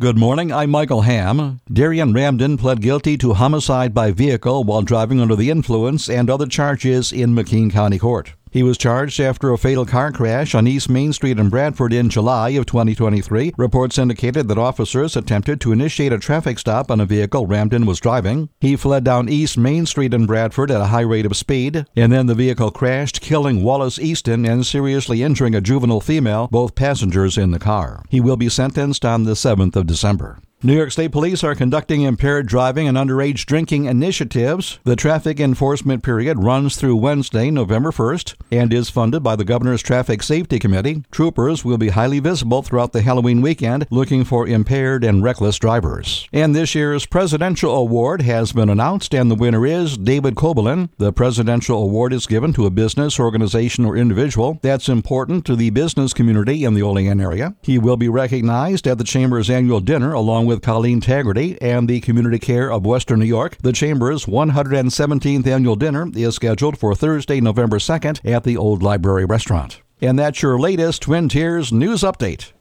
Good morning, I'm Michael Ham. Darian Ramden pled guilty to homicide by vehicle while driving under the influence and other charges in McKean County Court. He was charged after a fatal car crash on East Main Street in Bradford in July of 2023. Reports indicated that officers attempted to initiate a traffic stop on a vehicle Ramden was driving. He fled down East Main Street in Bradford at a high rate of speed, and then the vehicle crashed, killing Wallace Easton and seriously injuring a juvenile female, both passengers in the car. He will be sentenced on the 7th of December. New York State Police are conducting impaired driving and underage drinking initiatives. The traffic enforcement period runs through Wednesday, November 1st, and is funded by the Governor's Traffic Safety Committee. Troopers will be highly visible throughout the Halloween weekend looking for impaired and reckless drivers. And this year's Presidential Award has been announced, and the winner is David Kobelin. The Presidential Award is given to a business, organization, or individual that's important to the business community in the Olean area. He will be recognized at the Chamber's annual dinner along with Colleen Taggerty and the Community Care of Western New York. The Chamber's 117th annual dinner is scheduled for Thursday, November 2nd at the Old Library Restaurant. And that's your latest Twin Tiers news update.